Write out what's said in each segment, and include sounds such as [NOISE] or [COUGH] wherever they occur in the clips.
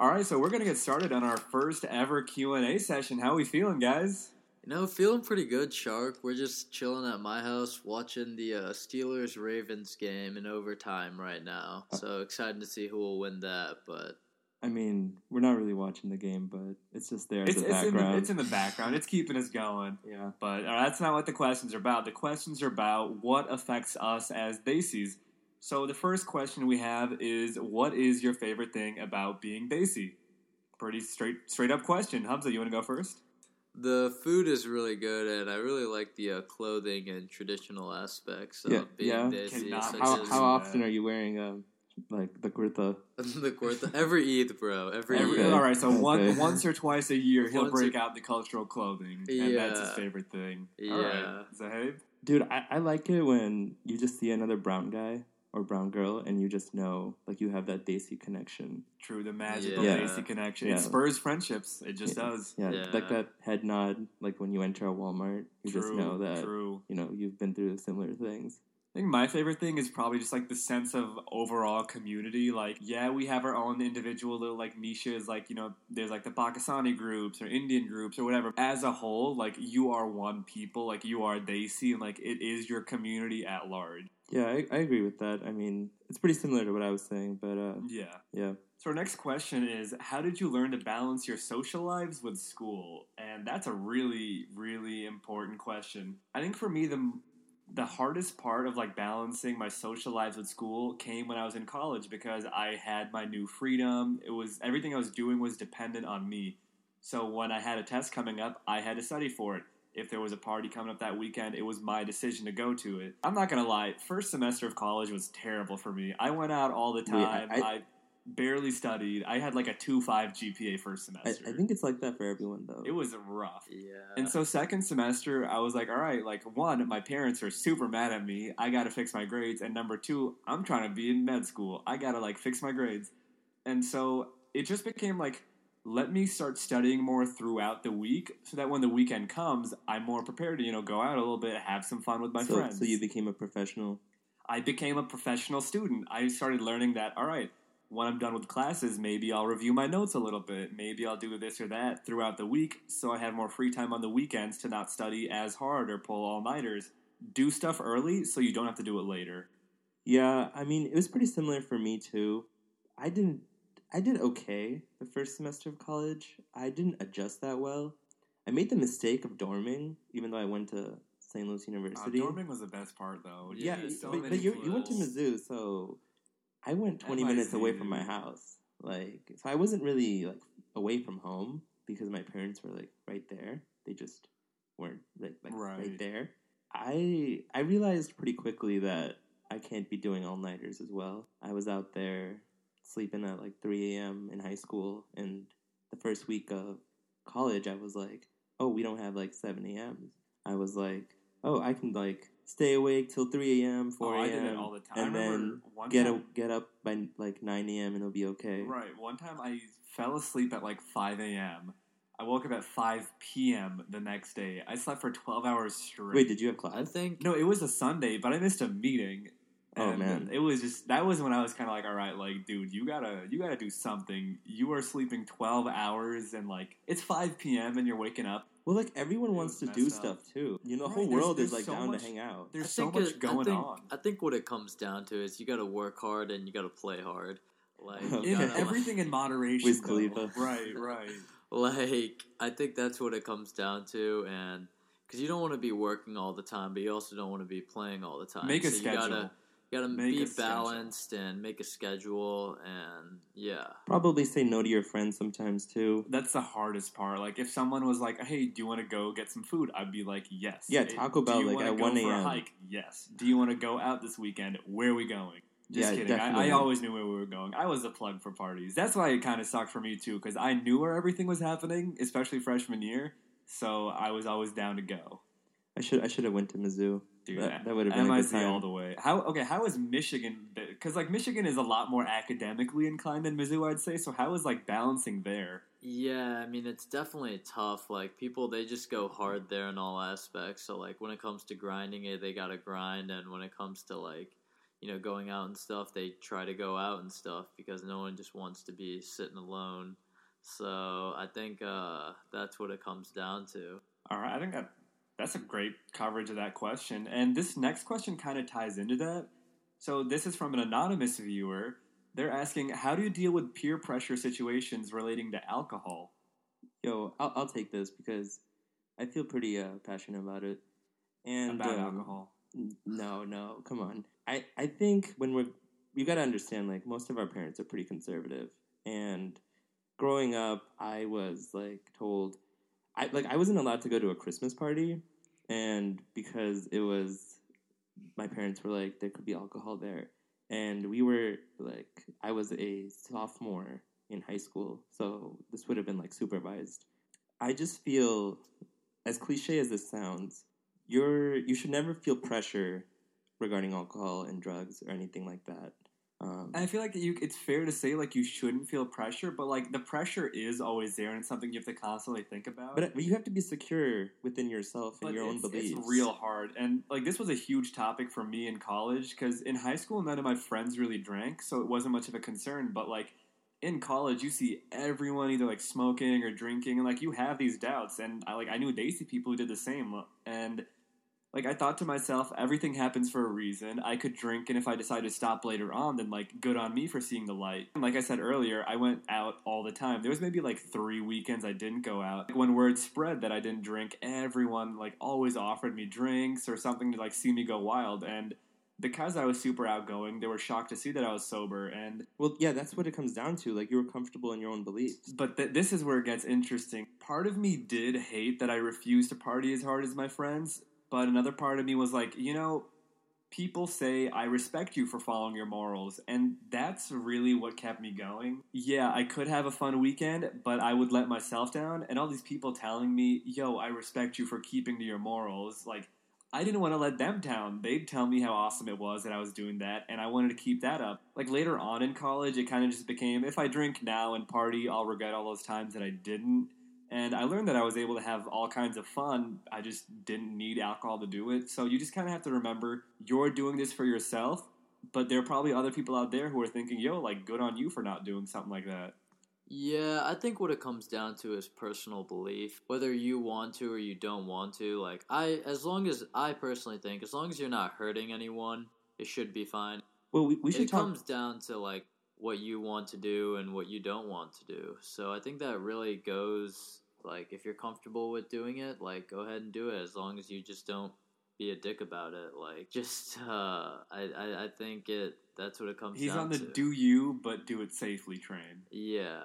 All right, so we're gonna get started on our first ever Q and A session. How are we feeling, guys? You know, feeling pretty good, Shark. We're just chilling at my house watching the uh, Steelers Ravens game in overtime right now. So excited to see who will win that. But I mean, we're not really watching the game, but it's just there It's, a it's in the background. it's in the background. It's keeping us going. [LAUGHS] yeah. But uh, that's not what the questions are about. The questions are about what affects us as Desis. So the first question we have is, what is your favorite thing about being Desi? Pretty straight straight up question. Hamza, you want to go first? the food is really good, and I really like the uh, clothing and traditional aspects of Yeah, being yeah. Desi. Cannot such How, as how that. often are you wearing um like the kurta? [LAUGHS] the kurta. Every Eid, bro. Every, Every, Okay. Eid. All right, so one, Okay. [LAUGHS] once or twice a year, he'll Once break or- out the cultural clothing, and that's his favorite thing. Yeah. All right, Zohaib? Dude, I, I like it when you just see another brown guy or brown girl and you just know like you have that Desi connection. True, the magical Yeah. Desi connection. Yeah. It spurs friendships. It just Yeah. does. Yeah, Yeah. like that head nod, like when you enter a Walmart, you true, just know that True. you know you've been through similar things. I think my favorite thing is probably just like the sense of overall community. Like, yeah, we have our own individual little like niches. Like, you know, there's like the Pakistani groups or Indian groups or whatever. As a whole, like you are one people. Like you are Desi, and like it is your community at large. Yeah, I, I agree with that. I mean, it's pretty similar to what I was saying, but uh, Yeah. yeah. So our next question is how did you learn to balance your social lives with school? And that's a really really important question. I think for me the the hardest part of like balancing my social lives with school came when I was in college because I had my new freedom. It was everything I was doing was dependent on me. So when I had a test coming up, I had to study for it. If there was a party coming up that weekend, it was my decision to go to it. I'm not gonna lie, first semester of college was terrible for me. I went out all the Wait, I- time. I- I barely studied. I had like a two five GPA first I, semester. I think it's like that for everyone though. it was rough. Yeah. And so second semester, I was like, all right, like one, my parents are super mad at me. I got to fix my grades, and number two, I'm trying to be in med school. I got to like fix my grades, and so it just became like, let me start studying more throughout the week, so that when the weekend comes, I'm more prepared to you know go out a little bit, have some fun with my so, friends. so you became a professional. I became a professional student. I started learning that, all right, when I'm done with classes, maybe I'll review my notes a little bit. Maybe I'll do this or that throughout the week so I have more free time on the weekends to not study as hard or pull all nighters. Do stuff early so you don't have to do it later. Yeah, I mean, it was pretty similar for me too. I didn't I did okay the first semester of college. I didn't adjust that well. I made the mistake of dorming even though I went to St. Louis Uh, University. dorming was the best part, though. yeah, You did so but, but you, you went to. Mizzou, so I went 20 minutes away from my house. Like, so I wasn't really like away from home because my parents were like right there. They just weren't like, like right. Right. there. I I realized pretty quickly that I can't be doing all nighters as well. I was out there sleeping at like 3 a.m. in high school, and the first week of college, I was like, oh, we don't have like 7 a.m. I was like, oh, I can like stay awake till 3 a.m., 4 Oh, a.m. I did it all the time. And remember then one get time, a, get up by like 9 a.m. and it'll be okay. Right. One time I fell asleep at like 5 a.m. I woke up at 5 p.m. the next day. I slept for 12 hours straight. Wait, did you have class? I class? think No, it was a Sunday, but I missed a meeting. Oh, man. it was just that was when I was kind of like, all right, like, dude, you gotta, you gotta do something. You are sleeping twelve hours, and like, it's five p.m. and you're waking up. Well, like everyone wants to do up. stuff too. You know, the Right, whole there's- world is like so down much- to hang out. There's I so think much it- I going think- on. I think what it comes down to is you got to work hard and you got to play hard. Like [LAUGHS] you Okay. Gotta, everything in moderation. Wiz though. Khalifa. Right, right. [LAUGHS] Like I think that's what it comes down to, and because you don't want to be working all the time, but you also don't want to be playing all the time. Make a so schedule. You gotta, you gotta Make a be schedule. balanced and make a schedule, and yeah. Probably say no to your friends sometimes too. That's the hardest part. Like, if someone was like, "Hey, do you want to go get some food?" I'd be like, "Yes." Yeah, Hey, Taco do Bell, like, wanna at go 1 for a a.m.. hike? Yes. Do you want to go out this weekend? Where are we going? Just Yeah, kidding. I, I always knew where we were going. I was a plug for parties. That's why it kind of sucked for me too, because I knew where everything was happening, especially freshman year. So I was always down to go. I should I should have went to Mizzou. Dude, That- that would've been a good MIC time. all the way. How okay? How is Michigan? Because like Michigan is a lot more academically inclined than Mizzou, I'd say. So how is like balancing there? Yeah, I mean it's definitely tough. Like people, they just go hard there in all aspects. So like when it comes to grinding it, they gotta grind, and when it comes to like you know going out and stuff, they try to go out and stuff because no one just wants to be sitting alone. So I think uh, that's what it comes down to. All right, I think that that's a great coverage of that question. And this next question kind of ties into that. So this is from an anonymous viewer. They're asking, how do you deal with peer pressure situations relating to alcohol? Yo, I'll, I'll take this because I feel pretty uh, passionate about it. And about um, alcohol. No, no, come on. I, I think when we're you got to understand like most of our parents are pretty conservative, and growing up, I was like told, I like I wasn't allowed to go to a Christmas party, and because it was my parents were like there could be alcohol there, and we were like I was a sophomore in high school, so this would have been like supervised. I just feel, as cliche as this sounds, you're you should never feel pressure regarding alcohol and drugs or anything like that. Um, I feel like you, it's fair to say like you shouldn't feel pressure, but like the pressure is always there, and it's something you have to constantly think about. but but you have to be secure within yourself and But your own beliefs. It's real hard, and like this was a huge topic for me in college because in high school none of my friends really drank, so it wasn't much of a concern. But like in college, you see everyone either like smoking or drinking, and like you have these doubts. And I like I knew Desi people who did the same, and like I thought to myself, everything happens for a reason. I could drink, and if I decide to stop later on, then like good on me for seeing the light. And like I said earlier, I went out all the time. There was maybe like three weekends I didn't go out. Like, When word spread that I didn't drink, everyone like always offered me drinks or something to like see me go wild. And because I was super outgoing, they were shocked to see that I was sober. And Well, yeah, that's what it comes down to. Like you were comfortable in your own beliefs. but th- this is where it gets interesting. Part of me did hate that I refused to party as hard as my friends, but another part of me was like, you know, people say I respect you for following your morals, and that's really what kept me going. Yeah, I could have a fun weekend, but I would let myself down, and all these people telling me, yo, I respect you for keeping to your morals, like, I didn't want to let them down. They'd tell me how awesome it was that I was doing that, and I wanted to keep that up. Like later on in college, it kind of just became if I drink now and party, I'll regret all those times that I didn't. And I learned that I was able to have all kinds of fun. I just didn't need alcohol to do it. So you just kind of have to remember you're doing this for yourself, but there are probably other people out there who are thinking, yo, like, good on you for not doing something like that. Yeah, I think what it comes down to is personal belief. Whether you want to or you don't want to. Like I as long as I personally think as long as you're not hurting anyone, it should be fine. Well, we, we should it talk. comes down to like what you want to do and what you don't want to do. So I think that really goes like if you're comfortable with doing it, like go ahead and do it as long as you just don't be a dick about it. Like [LAUGHS] just uh I I, I think it that's what it comes to. He's on the to. do you, but do it safely train. yeah.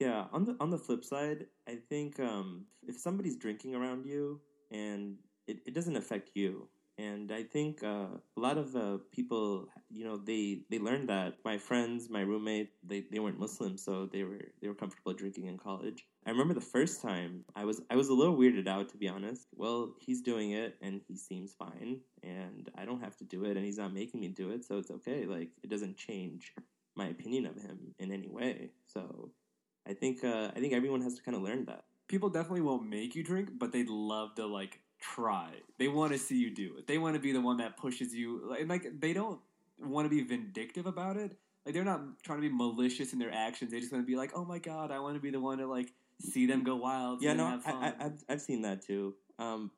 Yeah, on the on the flip side, I think um, if somebody's drinking around you and it, it doesn't affect you, and I think uh, a lot of uh, people, you know, they they learned that. My friends, my roommate, they, they weren't Muslim, so they were they were comfortable drinking in college. I remember the first time I was I was a little weirded out to be honest. Well, he's doing it and he seems fine, and I don't have to do it, and he's not making me do it, so it's okay. Like it doesn't change my opinion of him in any way. So I think uh, I think everyone has to kind of learn that. people definitely won't make you drink, but they'd love to like try. They want to see you do it. They want to be the one that pushes you. Like, like they don't want to be vindictive about it. Like they're not trying to be malicious in their actions. They just want to be like, oh my god, I want to be the one to like see them go wild. yeah, no, have I, I've I've seen that too. Um,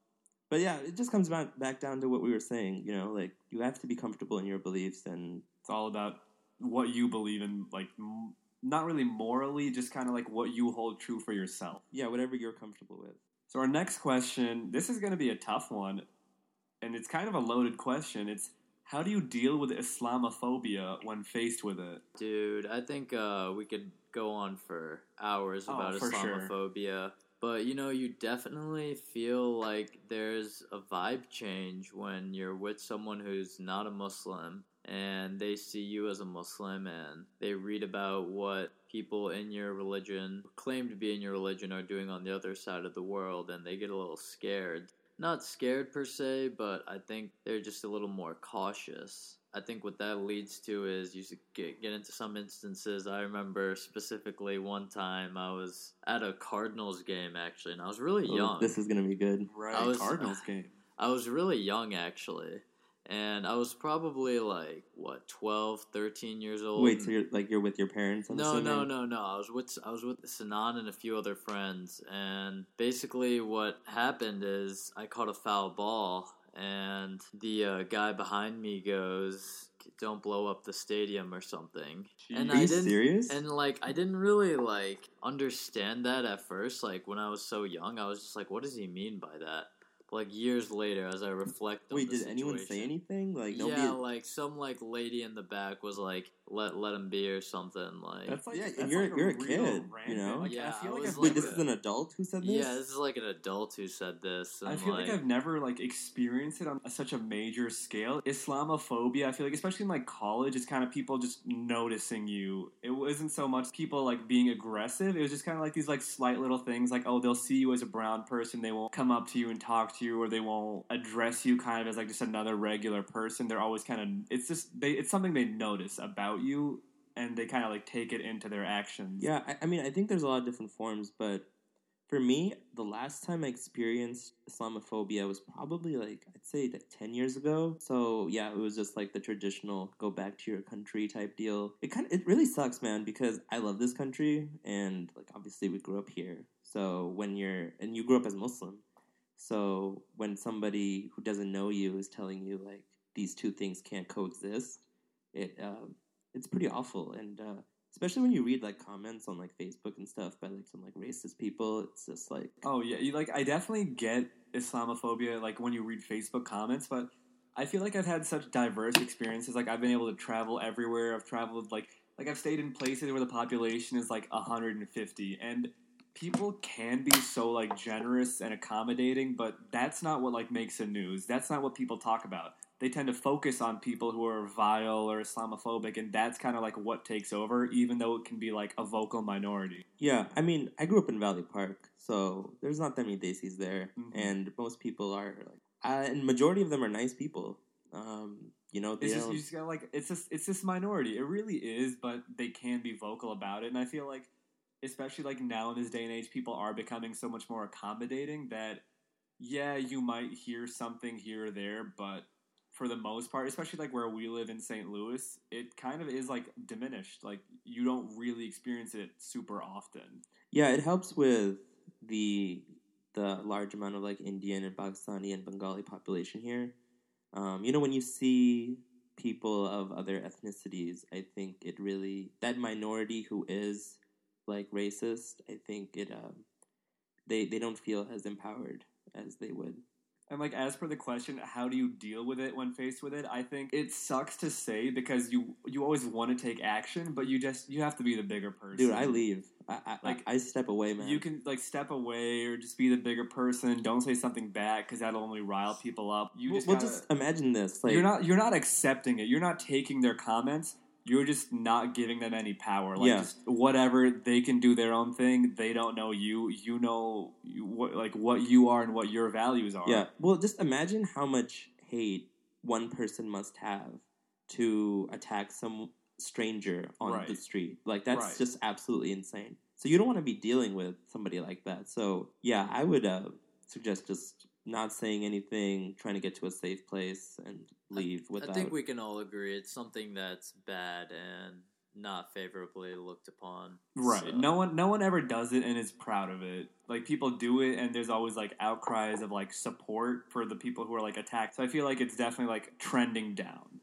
but yeah, it just comes back back down to what we were saying. You know, like you have to be comfortable in your beliefs, and it's all about what you believe in. Like m- not really morally, just kind of like what you hold true for yourself. yeah, whatever you're comfortable with. So our next question, this is going to be a tough one, and it's kind of a loaded question. It's how do you deal with Islamophobia when faced with it? Dude, I think uh, we could go on for hours Oh, about for sure. Islamophobia. But you know, you definitely feel like there's a vibe change when you're with someone who's not a Muslim and they see you as a Muslim and they read about what people in your religion, claim to be in your religion, are doing on the other side of the world and they get a little scared. Not scared per se, but I think they're just a little more cautious. I think what that leads to is you get, get into some instances. I remember specifically one time I was at a Cardinals game actually, and I was really Oh, young. this is gonna be good. Right, I was- Cardinals [LAUGHS] game. I was really young actually, and I was probably like what 12, 13 years old. Wait, so you're like you're with your parents? I'm no, no, assuming? no, no. I was with I was with Sanan and a few other friends, and basically what happened is I caught a foul ball, and the uh, guy behind me goes, "Don't blow up the stadium" or something. And Are I you didn't, serious? and like I didn't really like understand that at first. Like when I was so young, I was just like, "What does he mean by that?" But, like years later, as I reflect on Wait, the did anyone say anything? Like nobody. yeah, like some like lady in the back was like, "Let let him be" or something. Like, That's like Yeah, that's you're- like you're a real kid, you know? Like, Yeah, I feel I like was I've Wait, like this never- is an adult who said this. yeah, this is like an adult who said this. And I feel like, like I've never like experienced it on such a major scale. Islamophobia, I feel like especially in like college, it's kind of people just noticing you. It wasn't so much people like being aggressive. It was just kind of like these like slight little things like oh, they'll see you as a brown person, they won't come up to you and talk to you or they won't address you kind of as like just another regular person. They're always kind of it's just they it's something they notice about you and they kind of like take it into their actions. Yeah, I, I mean, I think there's a lot of different forms, but for me, the last time I experienced Islamophobia was probably like I'd say like ten years ago. So yeah, it was just like the traditional go back to your country type deal. It kind of it really sucks, man, because I love this country and like obviously we grew up here. So when you're and you grew up as Muslim, so when somebody who doesn't know you is telling you like these two things can't coexist, it um, it's pretty awful and. Uh, especially when you read like comments on like Facebook and stuff by like some like racist people. It's just like Oh yeah, you like I definitely get Islamophobia like when you read Facebook comments, but I feel like I've had such diverse experiences. Like I've been able to travel everywhere. I've traveled like like I've stayed in places where the population is like 150 and people can be so like generous and accommodating, but that's not what like makes the news. That's not what people talk about. They tend to focus on people who are vile or Islamophobic, and that's kind of like what takes over, even though it can be like a vocal minority. yeah. I mean, I grew up in Valley Park, so there's not that many Desis there, Mhm. and most people are like, uh, and majority of them are nice people. Um, you know, they It's just you just got like it's just it's this minority. It really is, but they can be vocal about it, and I feel like, especially like now in this day and age, people are becoming so much more accommodating that, yeah, you might hear something here or there, but for the most part, especially like where we live in St. Louis, it kind of is like diminished. Like you don't really experience it super often. Yeah, it helps with the the large amount of like Indian and Pakistani and Bengali population here. Um, you know, when you see people of other ethnicities, I think it really that minority who is like racist. I think it um, they they don't feel as empowered as they would. And like as per the question, how do you deal with it when faced with it? I think it sucks to say because you you always want to take action, but you just you have to be the bigger person. Dude, I leave. I, I Like, I step away, man. You can like step away or just be the bigger person. Don't say something back because that'll only rile people up. You well, just, well, gotta- just imagine this. Like you're not you're not accepting it. You're not taking their comments. You're just not giving them any power. Like Yeah. just whatever they can do their own thing. They don't know you. You know you, what like what you are and what your values are. Yeah. Well, just imagine how much hate one person must have to attack some stranger on Right. the street. Like that's Right. just absolutely insane. So you don't want to be dealing with somebody like that. So yeah, I would uh, suggest just not saying anything, trying to get to a safe place and leave without. I think we can all agree it's something that's bad and not favorably looked upon. Right. So- No one no one ever does it and is proud of it. Like people do it and there's always like outcries of like support for the people who are like attacked. So I feel like it's definitely like trending down.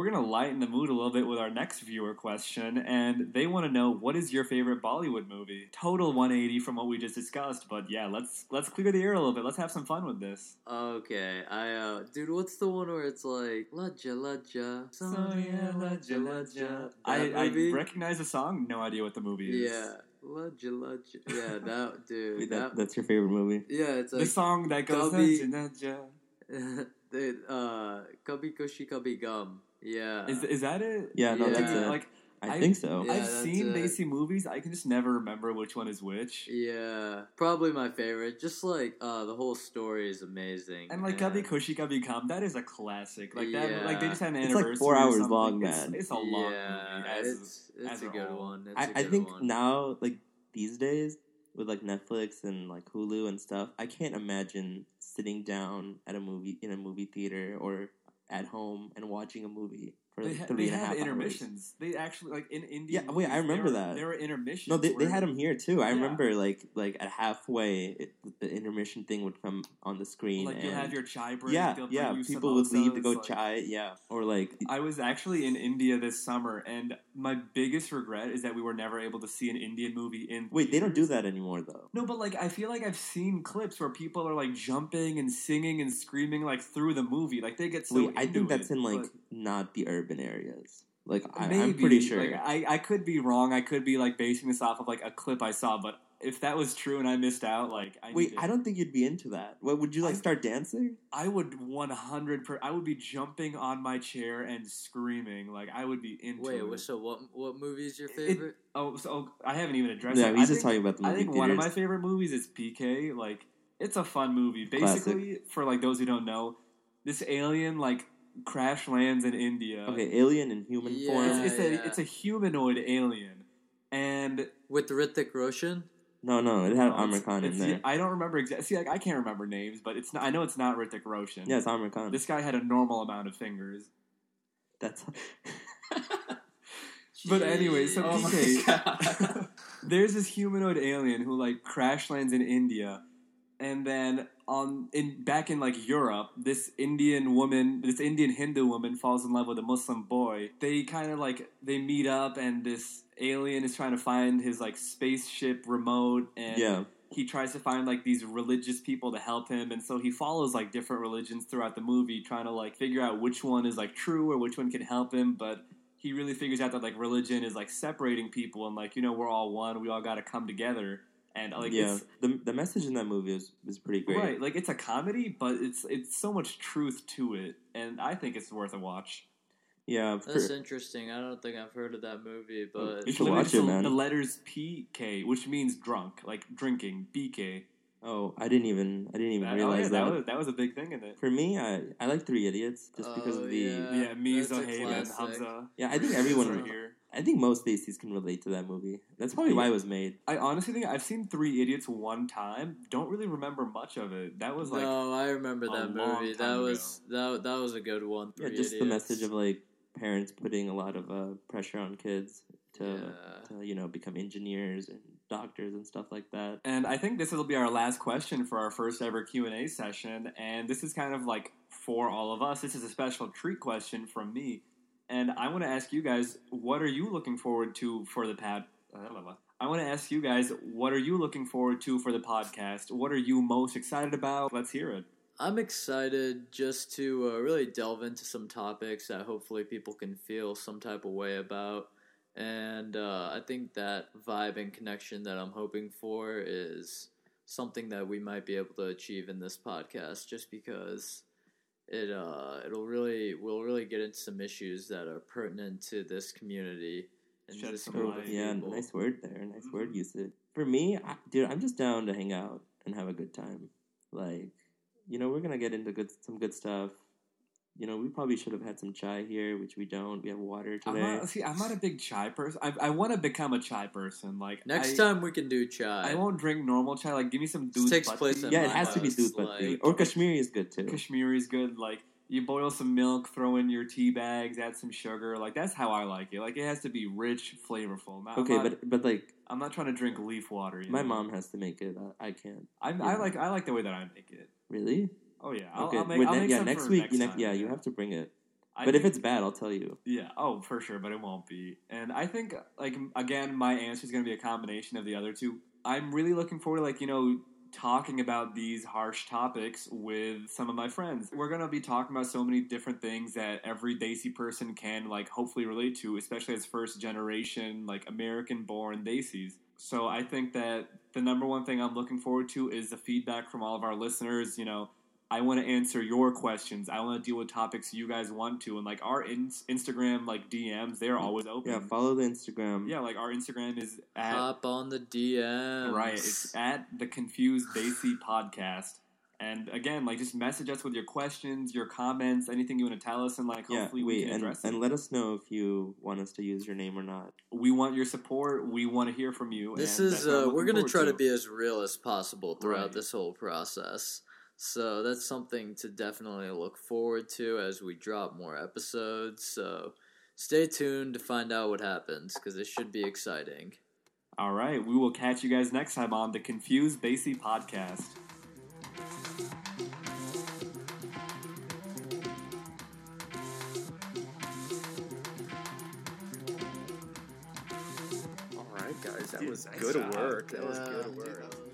We're gonna lighten the mood a little bit with our next viewer question, and they want to know what is your favorite Bollywood movie? Total 180 from what we just discussed, but yeah, let's let's clear the air a little bit. Let's have some fun with this. Okay, I uh, dude, what's the one where it's like Laja Laja, Sonia Laja Laja? I, I recognize the song, no idea what the movie is. yeah, Laja Laja. Yeah, [LAUGHS] that dude. Wait, that, that, that's your favorite movie. yeah, it's the song that goes. Gabi- "Naja, Naja." [LAUGHS] dude, uh, Kabhi Khushi Kabhie Gham. Yeah, Is is that it? Yeah, no, that's it. Like I, I- think so. Yeah, I've seen it. Desi movies. I can just never remember which one is which. yeah, probably my favorite. Just like uh, the whole story is amazing. And like Kabhi Khushi Kabhie Gham, that is a classic. Like that, Yeah. like they just had an It's like four hours long, man. It's, a long yeah, movie. As, it's it's as a a good whole. one. It's I a I good think one. now, like these days, with like Netflix and like Hulu and stuff, I can't imagine sitting down at a movie in a movie theater or at home and watching a movie for They, like ha- three they and a half hours. intermissions. They actually like in India. Yeah, oh, wait, I remember that. There were intermissions. No, they, they had them here too. I Yeah. remember like like at halfway, it, the intermission thing would come on the screen. Like you'll and have your chai break. yeah, yeah. you People would leave to go like- chai. Yeah, or like I was actually in India this summer, and my biggest regret is that we were never able to see an Indian movie in. wait, they don't do that anymore though. No, but like I feel like I've seen clips where people are like jumping and singing and screaming like through the movie. Like they get so. wait, I think that's it, in like but not the urban areas. Like I, maybe, I'm pretty sure. Like, I I could be wrong. I could be like basing this off of like a clip I saw, but if that was true and I missed out, like I Wait, need I don't think you'd be into that. What would you like? I- Start dancing? I would one hundred per. I would be jumping on my chair and screaming. Like I would be into Wait, it. wha- so what? What movie is your It- favorite? Oh, so oh, I haven't even addressed. Yeah, it. he's just talking about the I movie think one of my favorite movies is PK. Like it's a fun movie. Basically, for like those who don't know, this alien like crash lands in India. Okay, alien in human Yeah. form. it's, it's a it's a humanoid alien, and With Hrithik Roshan? No, no, it had Aamir it's- Khan in it's- there. I don't remember exactly. See, like I can't remember names, but it's not, I know it's not Hrithik Roshan. Yeah, it's Aamir Khan. this guy had a normal amount of fingers. That's [LAUGHS] But anyway, so Oh PK, [LAUGHS] there's this humanoid alien who like crash lands in India, and then on in back in like Europe, this Indian woman, this Indian Hindu woman, falls in love with a Muslim boy. They kind of like they meet up, and this alien is trying to find his like spaceship remote, and yeah. he tries to find like these religious people to help him and so he follows like different religions throughout the movie trying to like figure out which one is like true or which one can help him but he really figures out that like religion is like separating people and like you know we're all one we all got to come together and like yeah, the the message in that movie is was pretty great. right like it's a comedy but it's it's so much truth to it and i think it's worth a watch Yeah, for- That's interesting. I don't think I've heard of that movie, but You should watch it, man. the letters pk which means drunk like drinking bk oh, I didn't even I didn't even That- oh, yeah, realize that that. was, that was a big thing in it For me, I I like Three Idiots just oh, because Oh, of the yeah. yeah me that's Zohaib and hamza yeah. I think everyone right here I think most Desis can relate to that movie. That's probably why it was made. I honestly think I've seen Three Idiots one time. Don't really remember much of it. That was like no, I remember that movie. That was that that was a good one. Yeah, Three just the message of like parents putting a lot of uh, pressure on kids to Yeah. to you know become engineers and doctors and stuff like that. And I think this will be our last question for our first ever Q and A session. And this is kind of like for all of us. This is a special treat question from me. And I want to ask you guys, what are you looking forward to for the pad? I want to ask you guys, what are you looking forward to for the podcast? What are you most excited about? Let's hear it. I'm excited just to uh, really delve into some topics that hopefully people can feel some type of way about. And uh, I think that vibe and connection that I'm hoping for is something that we might be able to achieve in this podcast just because it uh, it'll really we'll really get into some issues that are pertinent to this community and Shed this some group light. of yeah, people. nice word there. Nice word Mhm. usage. For me, I, dude, I'm just down to hang out and have a good time. Like, you know, we're gonna get into good some good stuff. You know, we probably should have had some chai here, which we don't. We have water I'm today. not, see, I'm not a big chai person. I, I want to become a chai person. Like Next I, time we can do chai. I won't drink normal chai. Like, give me some This dude. takes place in yeah, it my has to be house, doodh like- patti. or Kashmiri is good too. Kashmiri's good. Like, you boil some milk, throw in your tea bags, add some sugar. Like, that's how I like it. Like, it has to be rich, flavorful. Not, Okay, not, but but like I'm not trying to drink leaf water. you my know? mom has to make it. Uh, I can't. I, I like I like the way that I make it. Really? Oh yeah, I'll, okay. I'll make, I'll ne- yeah, next week. Next ne- time, yeah, you have to bring it. I but if it's bad, I'll tell you. Yeah. Oh, for sure, but it won't be. And I think, like, again, my answer is going to be a combination of the other two. I'm really looking forward to, like, you know, talking about these harsh topics with some of my friends. We're going to be talking about so many different things that every Desi person can, like, hopefully relate to, especially as first generation, like, American born Desis. So I think that the number one thing I'm looking forward to is the feedback from all of our listeners, you know, I want to answer your questions. I want to deal with topics you guys want to, and like our in- Instagram like DMs, they're always open. Yeah, follow the Instagram. Yeah, like our Instagram is at Hop on the DM. right. It's at the Confused Desi Podcast. And again, like just message us with your questions, your comments, anything you want to tell us, and like yeah, hopefully we, we and, and let us know if you want us to use your name or not. We want your support. We want to hear from you. This is uh, we're gonna try to. to. be as real as possible throughout right. this whole process. So that's something to definitely look forward to as we drop more episodes. So stay tuned to find out what happens because it should be exciting. All right, we will catch you guys next time on the Confused Desi podcast. All right, guys, that was good work. That yeah. was good work.